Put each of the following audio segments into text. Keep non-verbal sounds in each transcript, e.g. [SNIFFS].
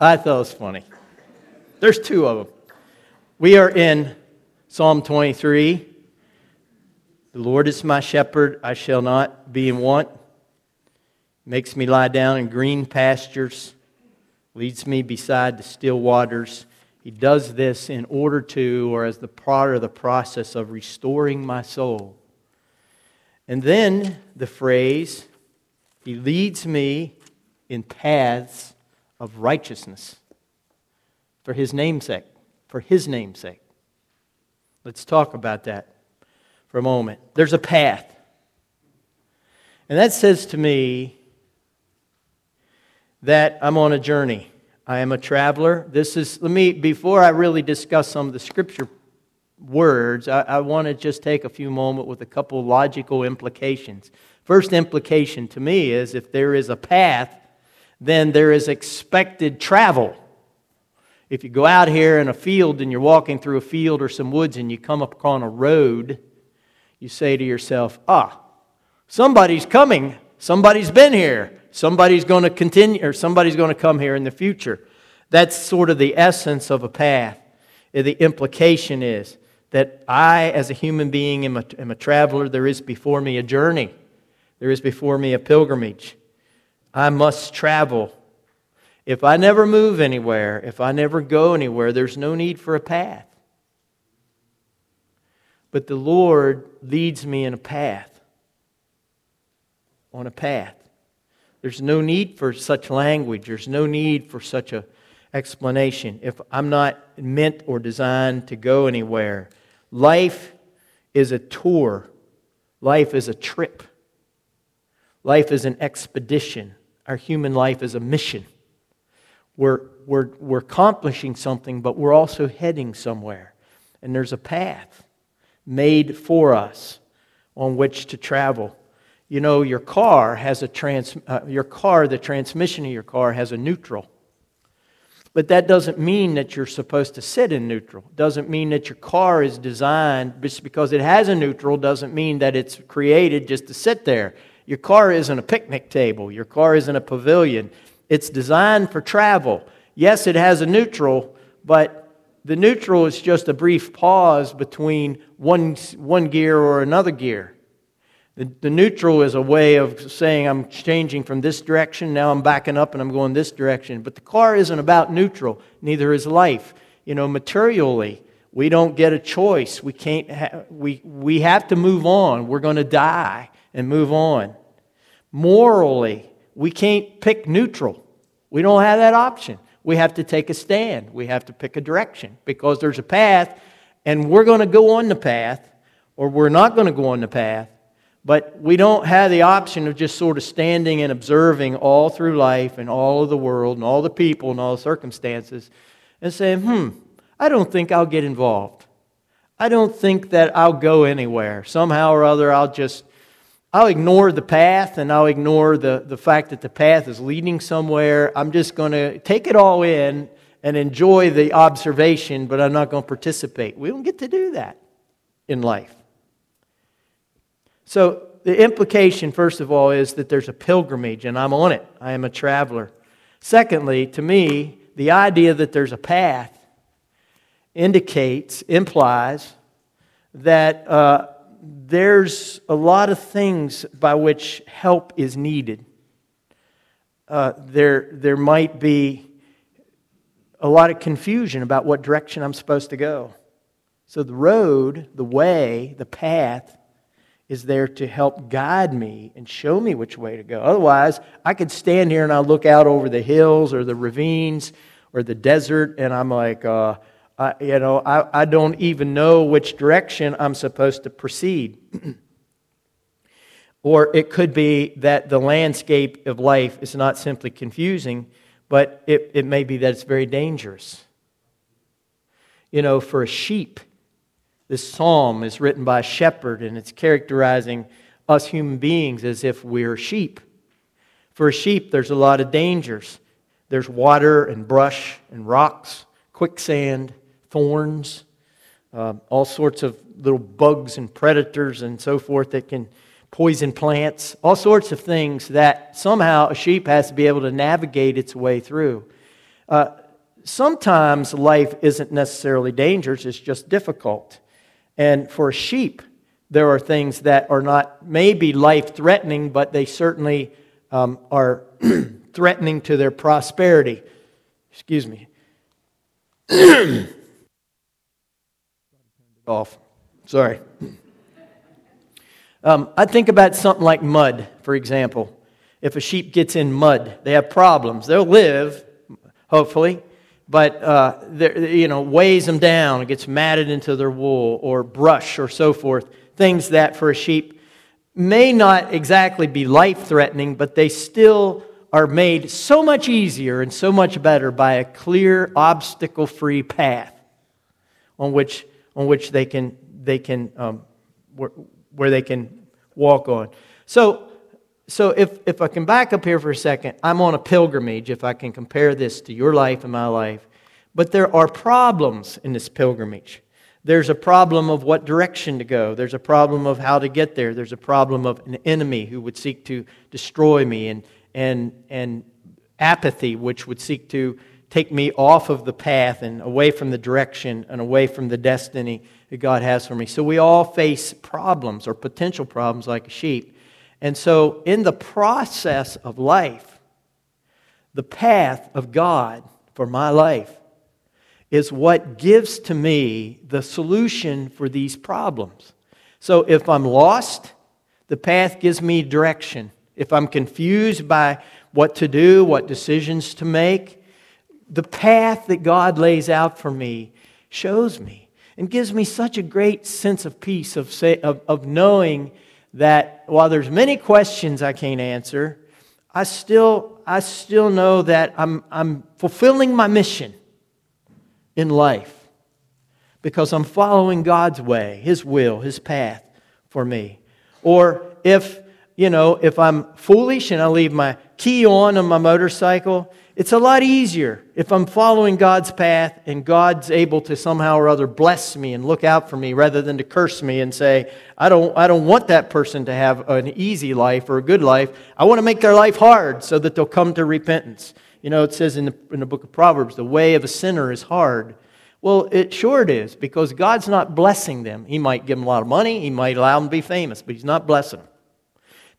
I thought it was funny. There's two of them. We are in Psalm 23. The Lord is my shepherd, I shall not be in want. Makes me lie down in green pastures, leads me beside the still waters. He does this in order to, or as the part of the process of restoring my soul. And then the phrase, He leads me in paths of righteousness for His namesake. For His namesake. Let's talk about that for a moment. There's a path. And that says to me that I'm on a journey. I am a traveler. This is, let me, before I really discuss some of the scripture words, I, I want to just take a few moments with a couple logical implications. First implication to me is if there is a path, then there is expected travel. If you go out here in a field and you're walking through a field or some woods and you come upon a road, you say to yourself, ah, somebody's coming. Somebody's been here. Somebody's going to continue, or somebody's going to come here in the future. That's sort of the essence of a path. The implication is that I, as a human being, am a, am a traveler. There is before me a journey, there is before me a pilgrimage. I must travel. If I never move anywhere, if I never go anywhere, there's no need for a path. But the Lord leads me in a path. On a path. There's no need for such language. There's no need for such a explanation. If I'm not meant or designed to go anywhere, Life is a tour, life is a trip, life is an expedition. Our human life is a mission. We're, we're, we're accomplishing something, but we're also heading somewhere. And there's a path made for us on which to travel. You know, your car has a trans, uh, your car, the transmission of your car has a neutral. But that doesn't mean that you're supposed to sit in neutral. It doesn't mean that your car is designed just because it has a neutral doesn't mean that it's created just to sit there. Your car isn't a picnic table. Your car isn't a pavilion. It's designed for travel. Yes, it has a neutral, but the neutral is just a brief pause between one, one gear or another gear. The, the neutral is a way of saying I'm changing from this direction, now I'm backing up and I'm going this direction. But the car isn't about neutral, neither is life. You know, materially, we don't get a choice. We, can't ha- we, we have to move on. We're going to die and move on. Morally, we can't pick neutral. We don't have that option. We have to take a stand. We have to pick a direction because there's a path, and we're going to go on the path, or we're not going to go on the path. But we don't have the option of just sort of standing and observing all through life and all of the world and all the people and all the circumstances and saying, hmm, I don't think I'll get involved. I don't think that I'll go anywhere. Somehow or other, I'll just, I'll ignore the path and I'll ignore the, the fact that the path is leading somewhere. I'm just going to take it all in and enjoy the observation, but I'm not going to participate. We don't get to do that in life. So, the implication, first of all, is that there's a pilgrimage and I'm on it. I am a traveler. Secondly, to me, the idea that there's a path indicates, implies that uh, there's a lot of things by which help is needed. Uh, there, there might be a lot of confusion about what direction I'm supposed to go. So, the road, the way, the path is there to help guide me and show me which way to go. Otherwise, I could stand here and I look out over the hills or the ravines or the desert, and I'm like, uh, I, you know, I, I don't even know which direction I'm supposed to proceed. [CLEARS THROAT] or it could be that the landscape of life is not simply confusing, but it, it may be that it's very dangerous. You know, for a sheep, this psalm is written by a shepherd and it's characterizing us human beings as if we're sheep. For a sheep, there's a lot of dangers. There's water and brush and rocks, quicksand, thorns, uh, all sorts of little bugs and predators and so forth that can poison plants, all sorts of things that somehow a sheep has to be able to navigate its way through. Uh, sometimes life isn't necessarily dangerous, it's just difficult. And for a sheep, there are things that are not maybe life threatening, but they certainly um, are [CLEARS THROAT] threatening to their prosperity. Excuse me. [CLEARS THROAT] off. Sorry. Um, I think about something like mud, for example. If a sheep gets in mud, they have problems. They'll live, hopefully, but uh, you know weighs them down. Gets matted into their wool or brush or so forth. Things that for a sheep may not exactly be life threatening, but they still are made so much easier and so much better by a clear, obstacle free path on which, on which they can, they can um, where, where they can walk on. So, so if, if I can back up here for a second, I'm on a pilgrimage if I can compare this to your life and my life. But there are problems in this pilgrimage. There's a problem of what direction to go. There's a problem of how to get there. There's a problem of an enemy who would seek to destroy me, and, and, and apathy, which would seek to take me off of the path and away from the direction and away from the destiny that God has for me. So we all face problems or potential problems like a sheep. And so, in the process of life, the path of God for my life is what gives to me the solution for these problems. So if I'm lost, the path gives me direction. If I'm confused by what to do, what decisions to make, the path that God lays out for me shows me and gives me such a great sense of peace of, say, of, of knowing that while there's many questions I can't answer, I still, I still know that I'm, I'm fulfilling my mission in life because I'm following God's way, His will, His path for me. Or if, you know, if I'm foolish and I leave my key on on my motorcycle, it's a lot easier if I'm following God's path and God's able to somehow or other bless me and look out for me rather than to curse me and say, I don't, I don't want that person to have an easy life or a good life. I want to make their life hard so that they'll come to repentance. You know, it says in the, in the book of Proverbs, the way of a sinner is hard. Well, it sure it is because God's not blessing them. He might give them a lot of money, He might allow them to be famous, but He's not blessing them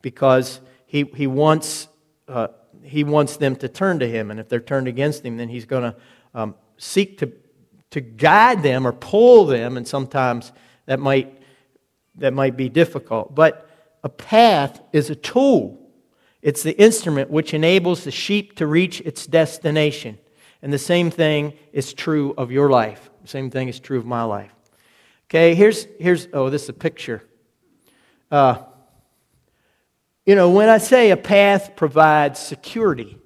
because He, he, wants, uh, he wants them to turn to Him. And if they're turned against Him, then He's going to um, seek to, to guide them or pull them, and sometimes that might, that might be difficult. But a path is a tool it's the instrument which enables the sheep to reach its destination. And the same thing is true of your life. The same thing is true of my life. Okay, here's, here's oh, this is a picture. Uh, you know, when I say a path provides security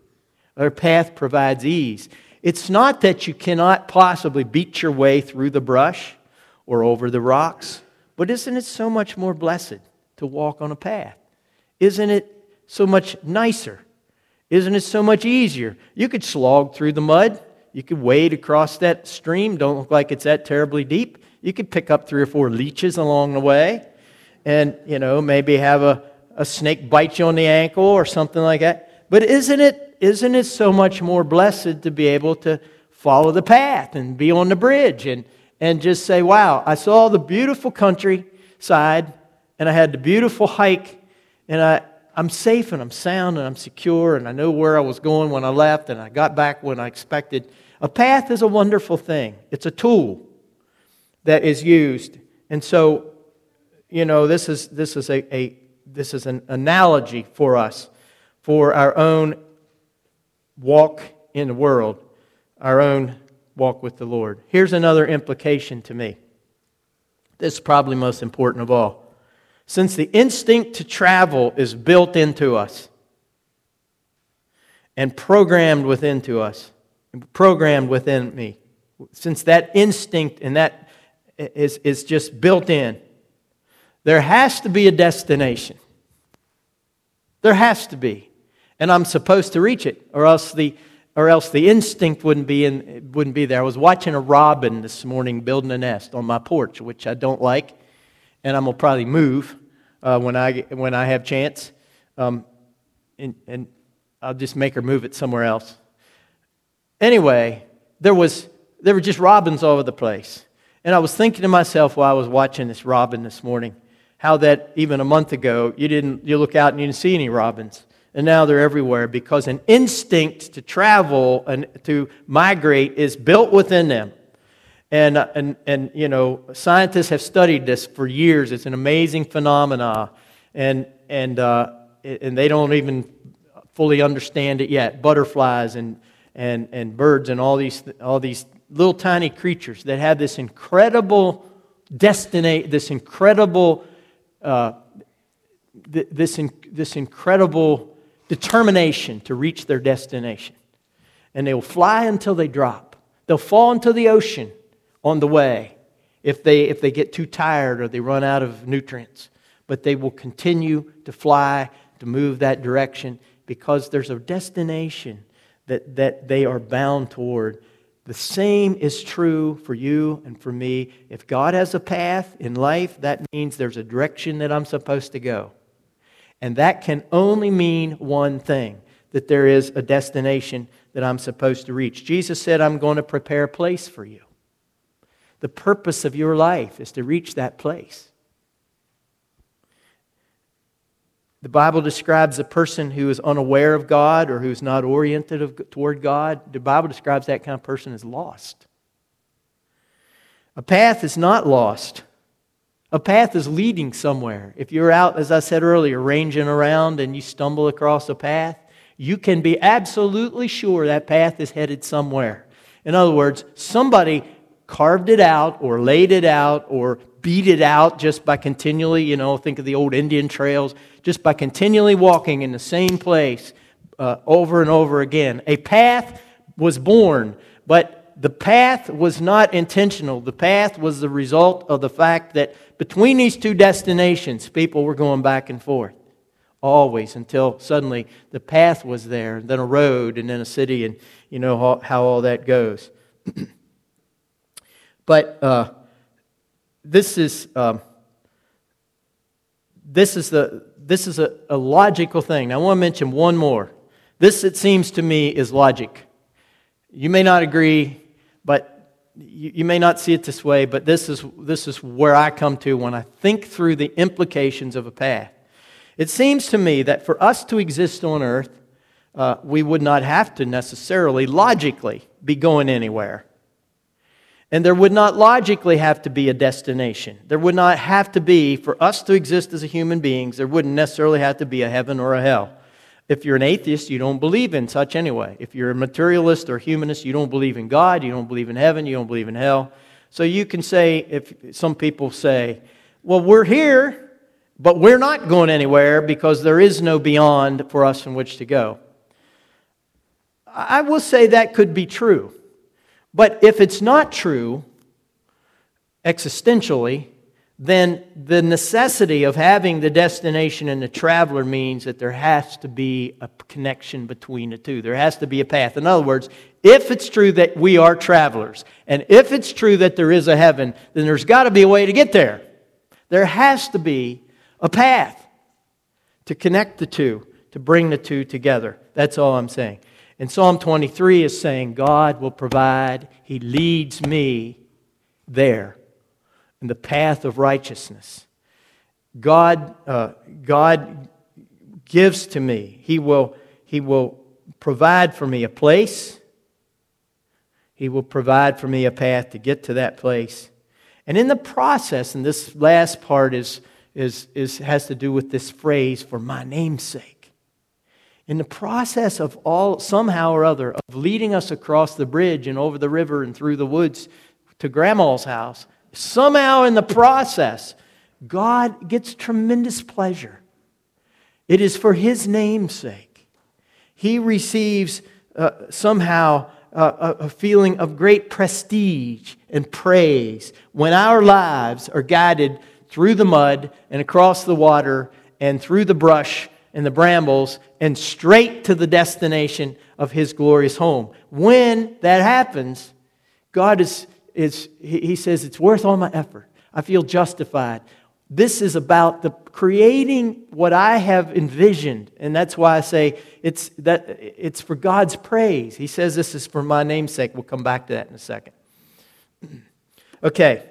or a path provides ease, it's not that you cannot possibly beat your way through the brush or over the rocks, but isn't it so much more blessed to walk on a path? Isn't it so much nicer? Isn't it so much easier? You could slog through the mud. You could wade across that stream. Don't look like it's that terribly deep. You could pick up three or four leeches along the way and, you know, maybe have a, a snake bite you on the ankle or something like that. But isn't it, isn't it so much more blessed to be able to follow the path and be on the bridge and, and just say, wow, I saw the beautiful countryside and I had the beautiful hike and I, I'm safe and I'm sound and I'm secure and I know where I was going when I left and I got back when I expected. A path is a wonderful thing, it's a tool that is used. And so, you know, this is, this is, a, a this is an analogy for us for our own walk in the world, our own walk with the Lord. Here's another implication to me. This is probably most important of all since the instinct to travel is built into us and programmed within to us, programmed within me, since that instinct and that is, is just built in, there has to be a destination. There has to be. And I'm supposed to reach it, or else the, or else the instinct wouldn't be, in, wouldn't be there. I was watching a robin this morning building a nest on my porch, which I don't like and I'm gonna probably move uh, when I when I have chance, um, and, and I'll just make her move it somewhere else. anyway, there was there were just robins all over the place. And I was thinking to myself while I was watching this robin this morning, how that even a month ago you didn't you look out and you didn't see any robins. And now they're everywhere because an instinct to travel and to migrate is built within them. And, and, and you know, scientists have studied this for years. It's an amazing phenomenon. And, and, uh, and they don't even fully understand it yet. Butterflies and, and, and birds and all these, all these little tiny creatures that have this incredible destination, this incredible, uh, th- this, in- this incredible determination to reach their destination. And they will fly until they drop. They'll fall into the ocean on the way if they, if they get too tired or they run out of nutrients. But they will continue to fly, to move that direction because there's a destination that, that they are bound toward. The same is true for you and for me. If God has a path in life, that means there's a direction that I'm supposed to go. And that can only mean one thing that there is a destination that I'm supposed to reach. Jesus said, I'm going to prepare a place for you. The purpose of your life is to reach that place. The Bible describes a person who is unaware of God or who's not oriented of, toward God. The Bible describes that kind of person as lost. A path is not lost. A path is leading somewhere. If you're out, as I said earlier, ranging around and you stumble across a path, you can be absolutely sure that path is headed somewhere. In other words, somebody carved it out or laid it out or beat it out just by continually, you know, think of the old Indian trails, just by continually walking in the same place uh, over and over again. A path was born, but the path was not intentional. The path was the result of the fact that between these two destinations, people were going back and forth. Always until suddenly the path was there, then a road, and then a city, and you know how, how all that goes. [CLEARS THROAT] But uh, this is um, this is the this is a, a logical thing. Now, I want to mention one more. This, it seems to me, is logic. You may not agree, but you, you may not see it this way, but this is, this is where I come to when I think through the implications of a path. It seems to me that for us to exist on earth, uh, we would not have to necessarily logically be going anywhere. And there would not logically have to be a destination. There would not have to be, for us to exist as human beings, there wouldn't necessarily have to be a heaven or a hell. If you're an atheist, you don't believe in such anyway. If you're a materialist or humanist, you don't believe in God, you don't believe in heaven, you don't believe in hell. So you can say, if some people say, well, we're here, but we're not going anywhere because there is no beyond for us in which to go. I will say that could be true. But if it's not true, existentially, then the necessity of having the destination and the traveler means that there has to be a connection between the two. There has to be a path. In other words, if it's true that we are travelers, and if it's true that there is a heaven, then there's got to be a way to get there. There has to be a path to connect the two, to bring the two together. That's all I'm saying. And Psalm 23 is saying, God will provide, He leads me there in the path of righteousness. God, uh, God gives to me, He will, he will provide for me a place, He will provide for me a path to get to that place. And in the process, and this last part is, is, is, has to do with this phrase, for my name's sake in the process of all, somehow or other, of leading us across the bridge and over the river and through the woods to grandma's house, somehow in the process, God gets tremendous pleasure. It is for His name's sake. He receives uh, somehow uh, a feeling of great prestige and praise when our lives are guided through the mud and across the water and through the brush and the brambles and straight to the destination of his glorious home. When that happens, God is, is he says, it's worth all my effort. I feel justified. This is about the creating what I have envisioned. And that's why I say it's, that, it's for God's praise. He says this is for my namesake. We'll come back to that in a second. [CLEARS THROAT] Okay.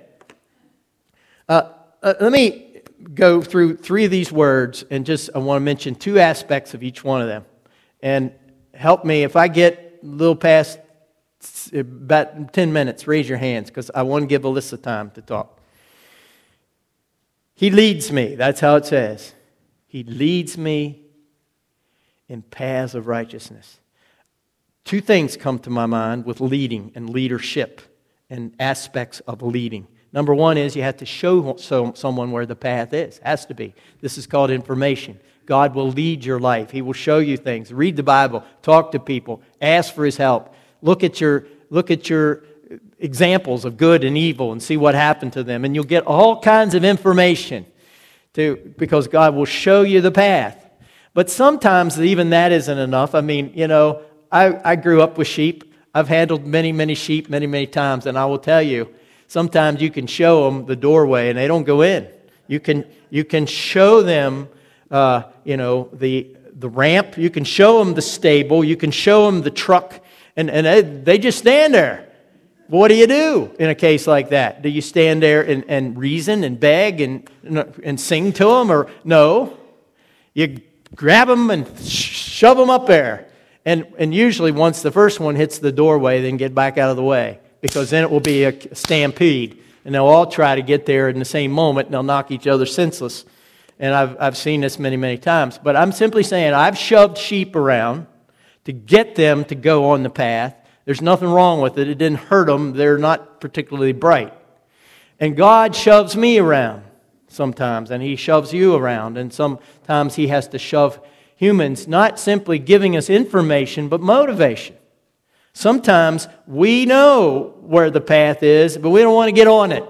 Uh, uh, let me go through three of these words and just I want to mention two aspects of each one of them. And help me if I get a little past about 10 minutes, raise your hands because I want to give Alyssa time to talk. He leads me. That's how it says. He leads me in paths of righteousness. Two things come to my mind with leading and leadership and aspects of leading. Number one is you have to show someone where the path is. Has to be. This is called information. God will lead your life. He will show you things. Read the Bible. Talk to people. Ask for His help. Look at your, look at your examples of good and evil and see what happened to them. And you'll get all kinds of information to, because God will show you the path. But sometimes even that isn't enough. I mean, you know, I, I grew up with sheep. I've handled many, many sheep many, many times. And I will tell you, sometimes you can show them the doorway and they don't go in. You can, you can show them, uh, you know, the, the ramp. You can show them the stable. You can show them the truck. And, and they, they just stand there. What do you do in a case like that? Do you stand there and, and reason and beg and, and sing to them? Or no? You grab them and shove them up there. And, and usually, once the first one hits the doorway, then get back out of the way because then it will be a stampede. And they'll all try to get there in the same moment and they'll knock each other senseless. And I've, I've seen this many, many times. But I'm simply saying I've shoved sheep around to get them to go on the path there's nothing wrong with it. It didn't hurt them. They're not particularly bright. And God shoves me around sometimes, and He shoves you around. And sometimes He has to shove humans, not simply giving us information, but motivation. Sometimes we know where the path is, but we don't want to get on it.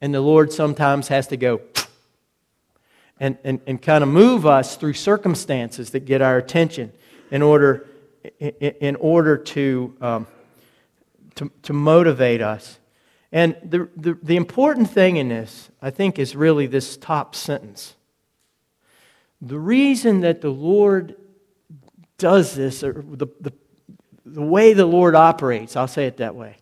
And the Lord sometimes has to go [SNIFFS] and, and, and kind of move us through circumstances that get our attention in order in order to, um, to, to, motivate us. And the, the, the important thing in this, I think, is really this top sentence. The reason that the Lord does this, or the, the, the way the Lord operates, I'll say it that way,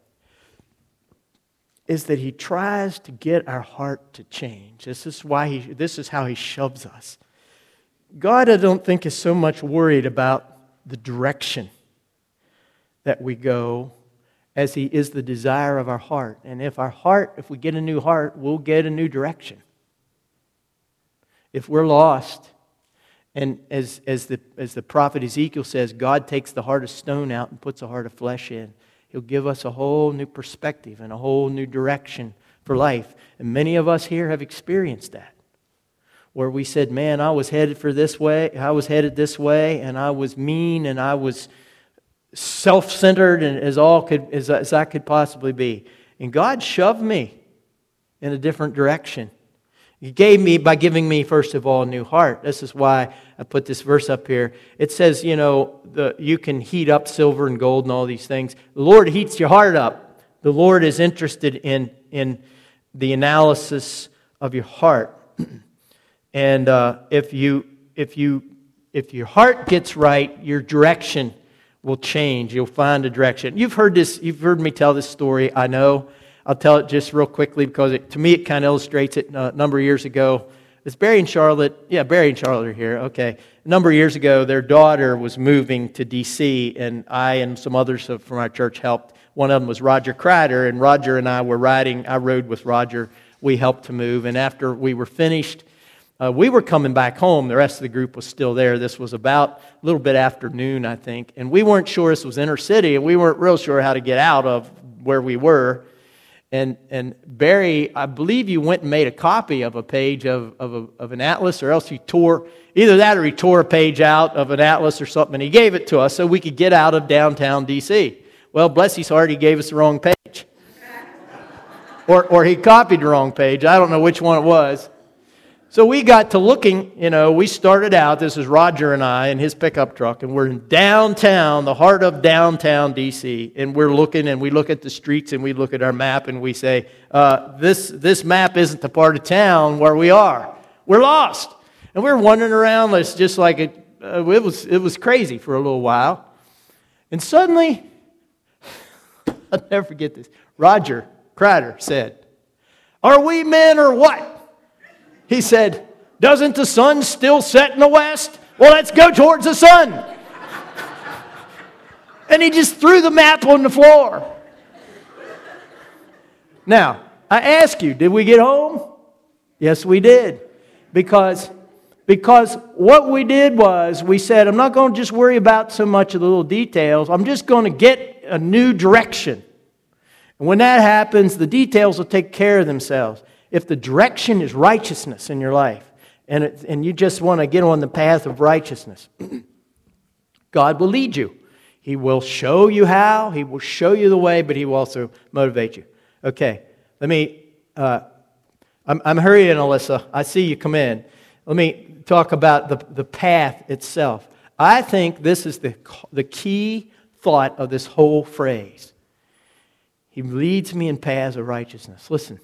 is that He tries to get our heart to change. This is, why he, this is how He shoves us. God, I don't think, is so much worried about the direction that we go as He is the desire of our heart. And if our heart, if we get a new heart, we'll get a new direction. If we're lost, and as, as, the, as the prophet Ezekiel says, God takes the heart of stone out and puts a heart of flesh in. He'll give us a whole new perspective and a whole new direction for life. And many of us here have experienced that where we said, Man, I was headed for this way, I was headed this way, and I was mean and I was self centered and as all could as, as I could possibly be. And God shoved me in a different direction. He gave me by giving me, first of all, a new heart. This is why I put this verse up here. It says, you know, the, you can heat up silver and gold and all these things. The Lord heats your heart up. The Lord is interested in, in the analysis of your heart. [CLEARS THROAT] And uh, if, you, if, you, if your heart gets right, your direction will change. You'll find a direction. You've heard this, you've heard me tell this story, I know. I'll tell it just real quickly because it, to me it kind of illustrates it uh, a number of years ago. It's Barry and Charlotte. Yeah, Barry and Charlotte are here. Okay. A number of years ago, their daughter was moving to D.C., and I and some others from our church helped. One of them was Roger Kreider, and Roger and I were riding. I rode with Roger. We helped to move, and after we were finished, uh, we were coming back home. The rest of the group was still there. This was about a little bit after noon, I think. And we weren't sure this was inner city, and we weren't real sure how to get out of where we were. And, and Barry, I believe you went and made a copy of a page of, of, a, of an atlas, or else he tore, either that or he tore a page out of an atlas or something, and he gave it to us so we could get out of downtown D.C. Well, bless his heart, he gave us the wrong page. or, or he copied the wrong page. I don't know which one it was. So we got to looking, you know, we started out, this is Roger and I in his pickup truck, and we're in downtown, the heart of downtown DC, and we're looking and we look at the streets and we look at our map and we say, uh, this, this map isn't the part of town where we are. We're lost. And we're wandering around, it's just like it, uh, it, was, it was crazy for a little while. And suddenly, [LAUGHS] I'll never forget this, Roger Crider said, Are we men or what? He said, Doesn't the sun still set in the west? Well, let's go towards the sun. [LAUGHS] and he just threw the map on the floor. Now, I ask you, did we get home? Yes, we did. Because, because what we did was we said, I'm not going to just worry about so much of the little details, I'm just going to get a new direction. And when that happens, the details will take care of themselves if the direction is righteousness in your life and, it, and you just want to get on the path of righteousness, [CLEARS THROAT] God will lead you. He will show you how, He will show you the way, but He will also motivate you. Okay, let me, uh, I'm, I'm hurrying, Alyssa. I see you come in. Let me talk about the, the path itself. I think this is the, the key thought of this whole phrase. He leads me in paths of righteousness. Listen.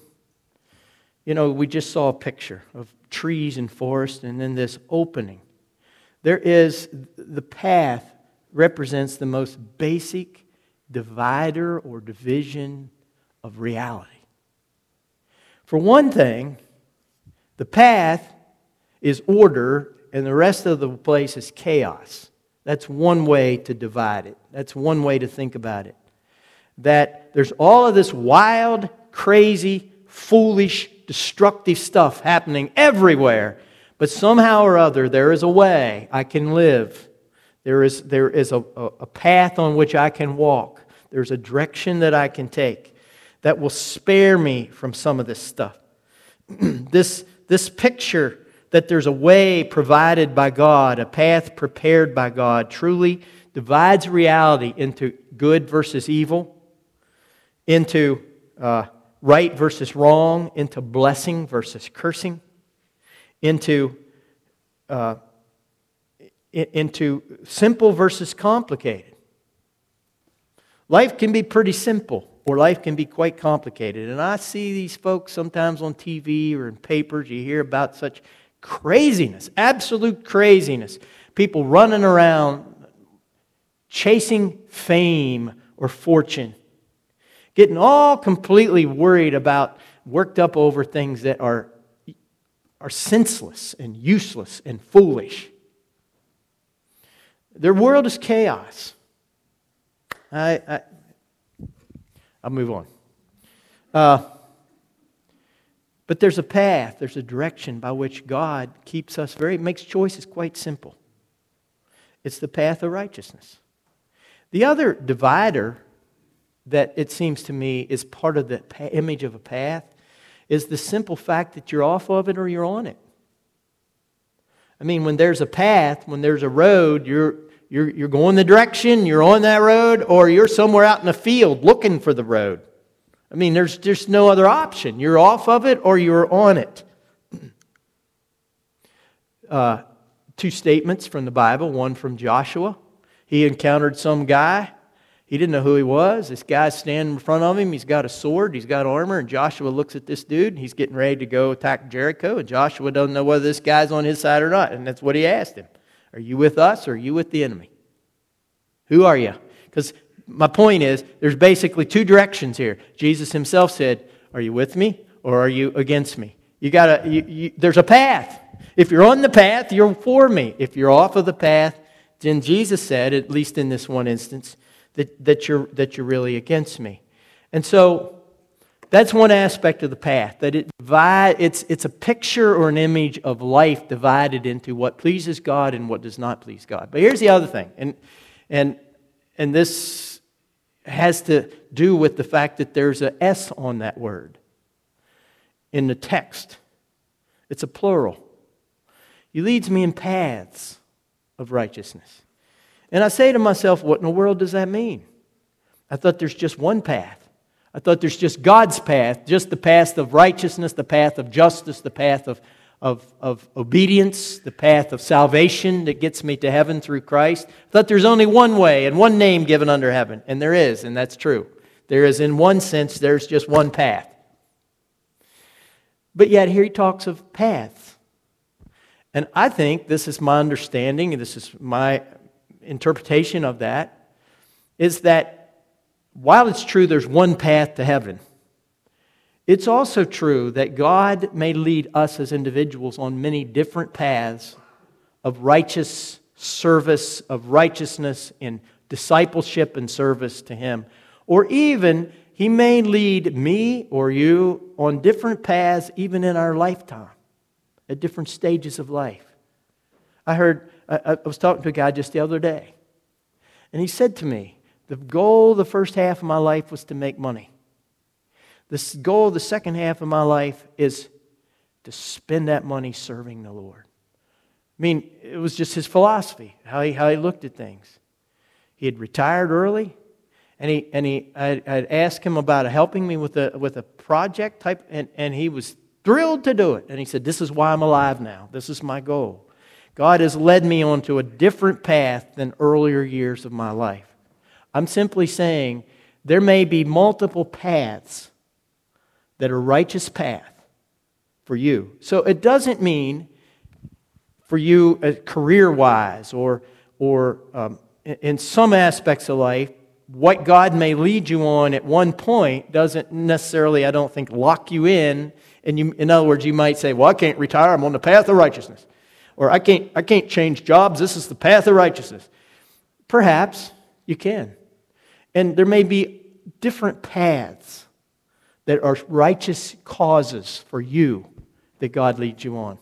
You know, we just saw a picture of trees and forest and then this opening. There is the path represents the most basic divider or division of reality. For one thing, the path is order and the rest of the place is chaos. That's one way to divide it. That's one way to think about it. That there's all of this wild, crazy, foolish, destructive stuff happening everywhere. But somehow or other, there is a way I can live. There is, there is a, a path on which I can walk. There's a direction that I can take that will spare me from some of this stuff. [CLEARS THROAT] this, this picture that there's a way provided by God, a path prepared by God, truly divides reality into good versus evil, into uh, right versus wrong, into blessing versus cursing, into, uh, into simple versus complicated. Life can be pretty simple, or life can be quite complicated. And I see these folks sometimes on TV or in papers, you hear about such craziness, absolute craziness. People running around chasing fame or fortune getting all completely worried about, worked up over things that are, are senseless and useless and foolish. Their world is chaos. I, I, will move on. Uh, but there's a path, there's a direction by which God keeps us very, makes choices quite simple. It's the path of righteousness. The other divider that it seems to me is part of the image of a path is the simple fact that you're off of it or you're on it. I mean, when there's a path, when there's a road, you're, you're, you're going the direction, you're on that road, or you're somewhere out in the field looking for the road. I mean, there's just no other option. You're off of it or you're on it. [CLEARS THROAT] Uh, two statements from the Bible one from Joshua. He encountered some guy he didn't know who he was. This guy's standing in front of him. He's got a sword, he's got armor, and Joshua looks at this dude, and he's getting ready to go attack Jericho, and Joshua doesn't know whether this guy's on his side or not. And that's what he asked him Are you with us or are you with the enemy? Who are you? Because my point is, there's basically two directions here. Jesus himself said, Are you with me or are you against me? You gotta, you, you, there's a path. If you're on the path, you're for me. If you're off of the path, then Jesus said, at least in this one instance, that, that, you're, that you're really against me. And so that's one aspect of the path, that it divide, it's, it's a picture or an image of life divided into what pleases God and what does not please God. But here's the other thing, and, and, and this has to do with the fact that there's a S on that word in the text. It's a plural. He leads me in paths of righteousness. And I say to myself, what in the world does that mean? I thought there's just one path. I thought there's just God's path, just the path of righteousness, the path of justice, the path of, of, of obedience, the path of salvation that gets me to heaven through Christ. I thought there's only one way and one name given under heaven. And there is, and that's true. There is, in one sense, there's just one path. But yet, here he talks of paths. And I think this is my understanding, and this is my interpretation of that, is that while it's true there's one path to heaven, it's also true that God may lead us as individuals on many different paths of righteous service, of righteousness in discipleship and service to Him. Or even, He may lead me or you on different paths, even in our lifetime, at different stages of life. I heard, I, was talking to a guy just the other day, and he said to me, The goal the first half of my life was to make money. The goal of the second half of my life is to spend that money serving the Lord. I mean, it was just his philosophy, how he, how he looked at things. He had retired early, and, he, and he, I had asked him about helping me with a, with a project type, and, and he was thrilled to do it. And he said, This is why I'm alive now. This is my goal. God has led me onto a different path than earlier years of my life. I'm simply saying there may be multiple paths that are righteous path for you. So it doesn't mean for you uh, career wise or, or um, in some aspects of life, what God may lead you on at one point doesn't necessarily, I don't think, lock you in. And you, in other words, you might say, Well, I can't retire, I'm on the path of righteousness. Or I can't, I can't change jobs, this is the path of righteousness. Perhaps you can. And there may be different paths that are righteous causes for you that God leads you on.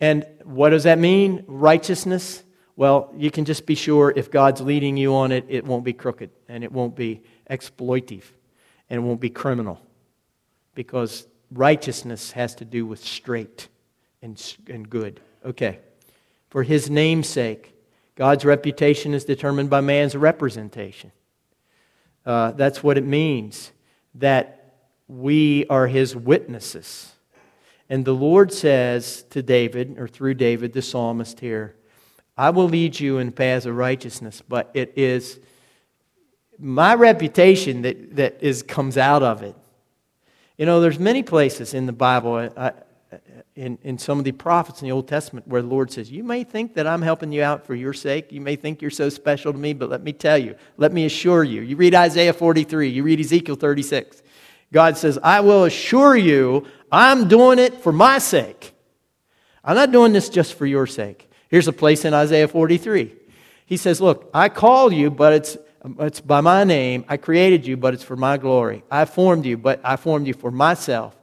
And what does that mean? Righteousness? Well, you can just be sure if God's leading you on it, it won't be crooked and it won't be exploitive and it won't be criminal. Because righteousness has to do with straight and, and good. Okay. For his name's sake, God's reputation is determined by man's representation. Uh, that's what it means that we are his witnesses. And the Lord says to David, or through David, the psalmist here, I will lead you in paths of righteousness, but it is my reputation that, that is, comes out of it. You know, there's many places in the Bible. I, in, in some of the prophets in the Old Testament where the Lord says, You may think that I'm helping you out for your sake. You may think you're so special to me, but let me tell you, let me assure you. You read Isaiah 43, you read Ezekiel 36. God says, I will assure you I'm doing it for my sake. I'm not doing this just for your sake. Here's a place in Isaiah 43. He says, Look, I call you, but it's, it's by my name. I created you, but it's for my glory. I formed you, but I formed you for myself.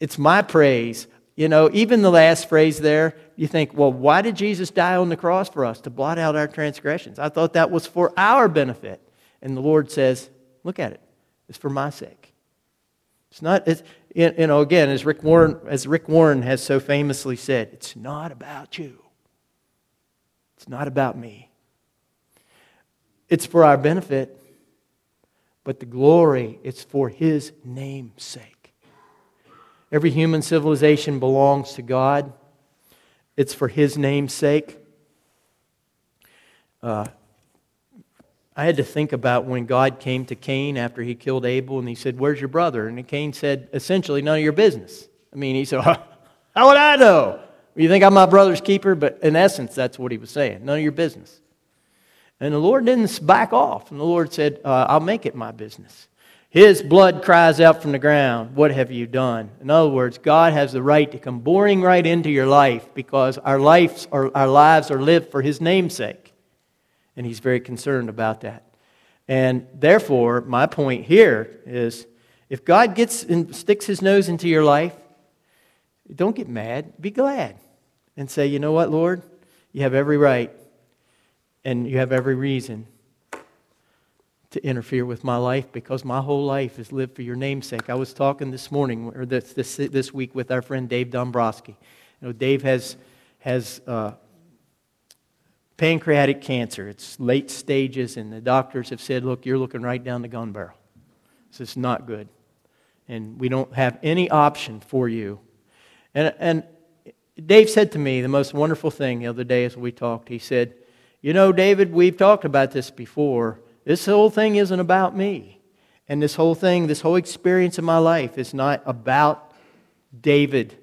It's my praise. You know, even the last phrase there, you think, well, why did Jesus die on the cross for us? To blot out our transgressions. I thought that was for our benefit. And the Lord says, look at it. It's for my sake. It's not, it's, you know, again, as Rick, Warren, as Rick Warren has so famously said, it's not about you. It's not about me. It's for our benefit, but the glory, it's for His name's sake. Every human civilization belongs to God, it's for His name's sake. Uh, I had to think about when God came to Cain after he killed Abel and he said, Where's your brother? And Cain said, Essentially, none of your business. I mean, he said, [LAUGHS] How would I know? You think I'm my brother's keeper? But in essence, that's what he was saying. None of your business. And the Lord didn't back off. And the Lord said, uh, I'll make it my business. His blood cries out from the ground, What have you done? In other words, God has the right to come boring right into your life because our, lives are, our lives are lived for His namesake. And He's very concerned about that. And therefore, my point here is if God gets and sticks His nose into your life, don't get mad, be glad. And say, You know what, Lord? You have every right and you have every reason to interfere with my life because my whole life is lived for your namesake. I was talking this morning or this, this, this week with our friend Dave Dombrowski. You know, Dave has, has uh, pancreatic cancer. It's late stages, and the doctors have said, look, you're looking right down the gun barrel. This is not good. and we don't have any option for you. And, and Dave said to me the most wonderful thing the other day as we talked. He said, You know, David, we've talked about this before. This whole thing isn't about me. And this whole thing, this whole experience of my life is not about David.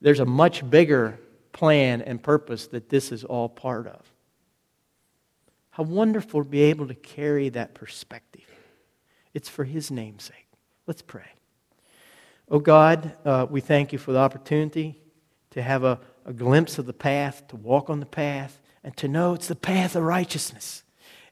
There's a much bigger plan and purpose that this is all part of. How wonderful to be able to carry that perspective. It's for His name's sake. Let's pray. Oh God, uh, we thank you for the opportunity to have a, a glimpse of the path, to walk on the path, and to know it's the path of righteousness.